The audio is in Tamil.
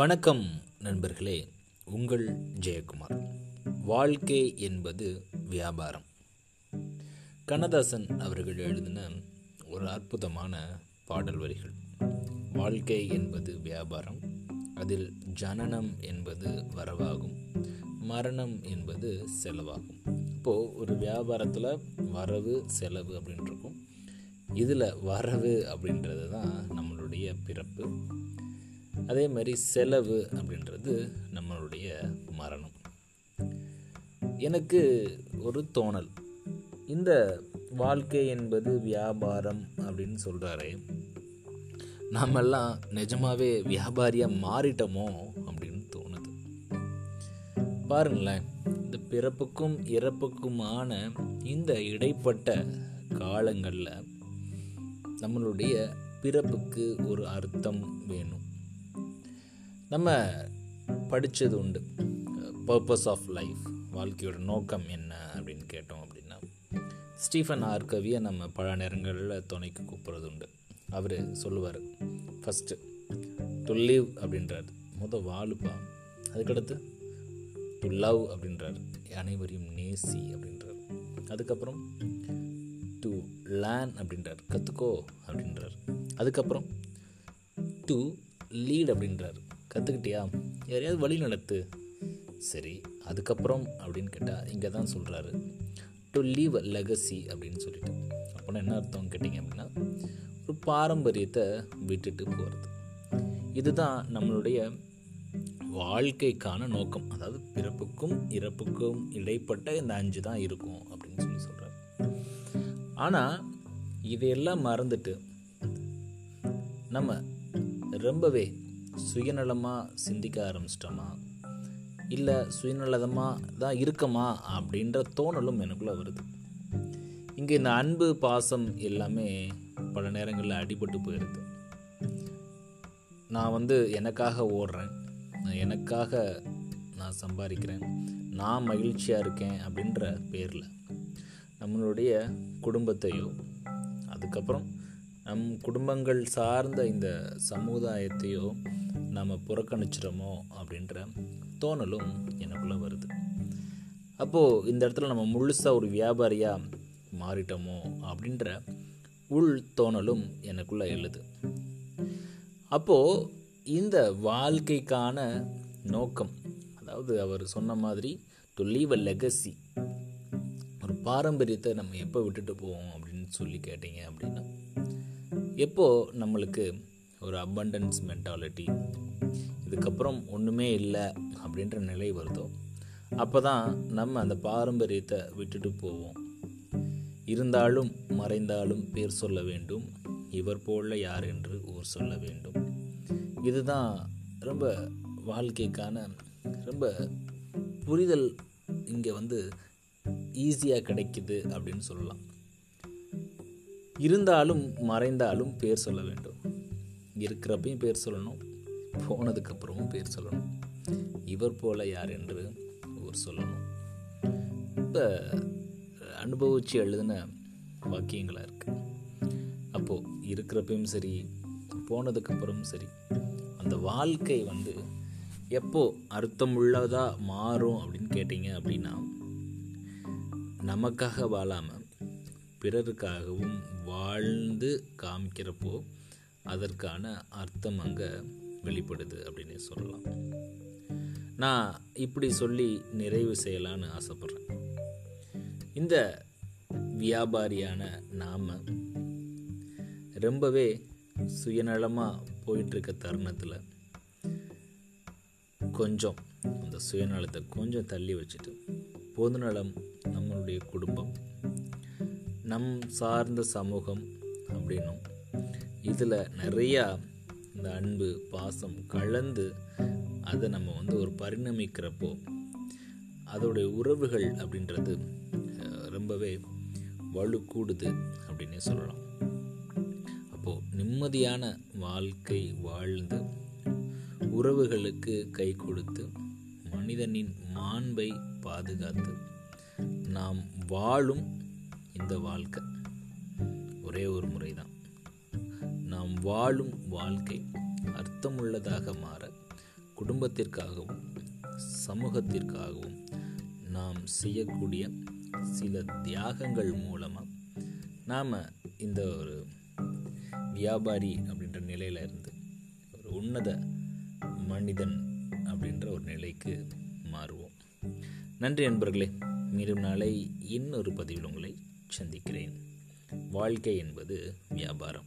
வணக்கம் நண்பர்களே உங்கள் ஜெயக்குமார். வாழ்க்கை என்பது வியாபாரம். கண்ணதாசன் அவர்கள் எழுதின ஒரு அற்புதமான பாடல் வரிகள். வாழ்க்கை என்பது வியாபாரம் அதில் ஜனனம் என்பது வரவாகும் மரணம் என்பது செலவாகும். இப்போது ஒரு வியாபாரத்தில் வரவு செலவு அப்படின்ட்டு இருக்கும். இதில் வரவு அப்படின்றது தான் நம்மளுடைய பிறப்பு. அதே மாதிரி செலவு அப்படின்றது நம்மளுடைய மரணம். எனக்கு ஒரு தோணல். இந்த வாழ்க்கை என்பது வியாபாரம் அப்படின்னு சொல்கிறாரே நாமெல்லாம் நிஜமாவே வியாபாரியாக மாறிட்டோமோ அப்படின்னு தோணுது. பாருங்களேன் இந்த பிறப்புக்கும் இறப்புக்குமான இந்த இடைப்பட்ட காலங்களில் நம்மளுடைய பிறப்புக்கு ஒரு அர்த்தம் வேணும். நம்ம படித்தது உண்டு. பர்பஸ் ஆஃப் லைஃப் வாழ்க்கையோட நோக்கம் என்ன அப்படின்னு கேட்டோம் அப்படின்னா ஸ்டீஃபன் ஆர் கவியை நம்ம பல நேரங்களில் துணைக்கு கூப்பிட்றது உண்டு. அவர் சொல்லுவார் ஃபஸ்ட்டு டு லிவ் அப்படின்றார். முத வாழுப்பா. அதுக்கடுத்து டு லவ் அப்படின்றார். அனைவரையும் நேசி அப்படின்றார். அதுக்கப்புறம் டு லேர்ன் அப்படின்றார். கற்றுக்கோ அப்படின்றார். அதுக்கப்புறம் டு லீட் அப்படின்றார். கற்றுக்கிட்டியா யாரையாவது வழி நடத்து. சரி அதுக்கப்புறம் அப்படின்னு கேட்டால் இங்கே தான் சொல்கிறாரு டு லீவ் லெகசி அப்படின்னு சொல்லிட்டு. அப்போனா என்ன அர்த்தம் கேட்டிங்க அப்படின்னா ஒரு பாரம்பரியத்தை விட்டுட்டு போகிறது இதுதான் நம்மளுடைய வாழ்க்கைக்கான நோக்கம். அதாவது பிறப்புக்கும் இறப்புக்கும் இடைப்பட்ட இந்த அஞ்சு தான் இருக்கும் அப்படின்னு சொல்லி சொல்கிறார் ஆனால் இதையெல்லாம் மறந்துட்டு நம்ம ரொம்பவே சுயநலமாக சிந்திக்க ஆரம்பிச்சிட்டோமா? இல்லை சுயநலதமாக தான் இருக்கமா அப்படின்ற தோணலும் எனக்குள்ளே வருது. இங்கே இந்த அன்பு பாசம் எல்லாமே பல நேரங்களில் அடிபட்டு போயிடுது நான் வந்து எனக்காக ஓடுறேன். நான் எனக்காக நான் சம்பாதிக்கிறேன். நான் மகிழ்ச்சியாக இருக்கேன் அப்படின்ற பேரில் நம்மளுடைய குடும்பத்தையோ அதுக்கப்புறம் நம் குடும்பங்கள் சார்ந்த இந்த சமுதாயத்தையோ நம்ம புறக்கணிச்சிடமோ அப்படின்ற தோணலும் எனக்குள்ளே வருது. அப்போது இந்த இடத்துல நம்ம முழுசாக ஒரு வியாபாரியாக மாறிட்டோமோ அப்படின்ற உள் தோணலும் எனக்குள்ளே எழுது. அப்போது இந்த வாழ்க்கைக்கான நோக்கம் அதாவது அவர் சொன்ன மாதிரி டு லீவ் அ லெகசி பாரம்பரியத்தை நம்ம எப்போ விட்டுட்டு போவோம் அப்படின்னு சொல்லி கேட்டீங்க அப்படின்னா எப்போது நம்மளுக்கு ஒரு அபண்டன்ஸ் மென்டாலிட்டி இதுக்கப்புறம் ஒன்றுமே இல்லை அப்படின்ற நிலை வருதோ அப்போ தான் நம்ம அந்த பாரம்பரியத்தை விட்டுட்டு போவோம். இருந்தாலும் மறைந்தாலும் பேர் சொல்ல வேண்டும். இவர் போல யார் என்று ஊர் சொல்ல வேண்டும். இதுதான் ரொம்ப வாழ்க்கைக்கான ரொம்ப புரிதல் இங்கே வந்து ஈஸியாக கிடைக்குது அப்படின்னு சொல்லலாம். இருந்தாலும் மறைந்தாலும் பேர் சொல்ல வேண்டும். இருக்கிறப்பையும் பேர் சொல்லணும் போனதுக்கப்புறமும் பேர் சொல்லணும். இவர் போல யார் என்று ஊர் சொல்லணும். இப்போ அனுபவித்து எழுதின வாக்கியங்களாக இருக்குது அப்போது இருக்கிறப்பையும் சரி போனதுக்கப்புறமும் சரி அந்த வாழ்க்கை வந்து எப்போ அர்த்தமுள்ளதாக மாறும் அப்படின்னு கேட்டிங்க அப்படின்னா நமக்காக வாழாமல் பிறருக்காகவும் வாழ்ந்து காமிக்கிறப்போ அதற்கான அர்த்தம் அங்கே வெளிப்படுது அப்படின்னு சொல்லலாம். நான் இப்படி சொல்லி நிறைவு செய்யலான்னு ஆசைப்பட்றேன். இந்த வியாபாரியான நாம் ரொம்பவே சுயநலமாக போயிட்டுருக்க தருணத்தில் கொஞ்சம் அந்த சுயநலத்தை கொஞ்சம் தள்ளி வச்சுட்டு பொதுநலம் நம்மளுடைய குடும்பம் நம் சார்ந்த சமூகம் அப்படின்னும். இதில் நிறையா இந்த அன்பு பாசம் கலந்து அதை நம்ம வந்து ஒரு பரிணமிக்கிறப்போ அதோடைய உறவுகள் அப்படின்றது ரொம்பவே வலு கூடுது அப்படின்னே சொல்லலாம். அப்போது நிம்மதியான வாழ்க்கை வாழ்ந்து உறவுகளுக்கு கை கொடுத்து மனிதனின் மாண்பை பாதுகாத்து நாம் வாழும் இந்த வாழ்க்கை ஒரே ஒரு முறை தான் நாம் வாழும் வாழ்க்கை அர்த்தமுள்ளதாக மாற குடும்பத்திற்காகவும் சமூகத்திற்காகவும் நாம் செய்யக்கூடிய சில தியாகங்கள் மூலமாக நாம் இந்த ஒரு வியாபாரி அப்படின்ற நிலையில் இருந்து ஒரு உன்னத மனிதன் அப்படின்ற ஒரு நிலைக்கு மாறுவோம். நன்றி நண்பர்களே மீண்டும் நாளை இன்னொரு பதிவில் உங்களை சந்திக்கிறேன். வாழ்க்கை என்பது வியாபாரம்.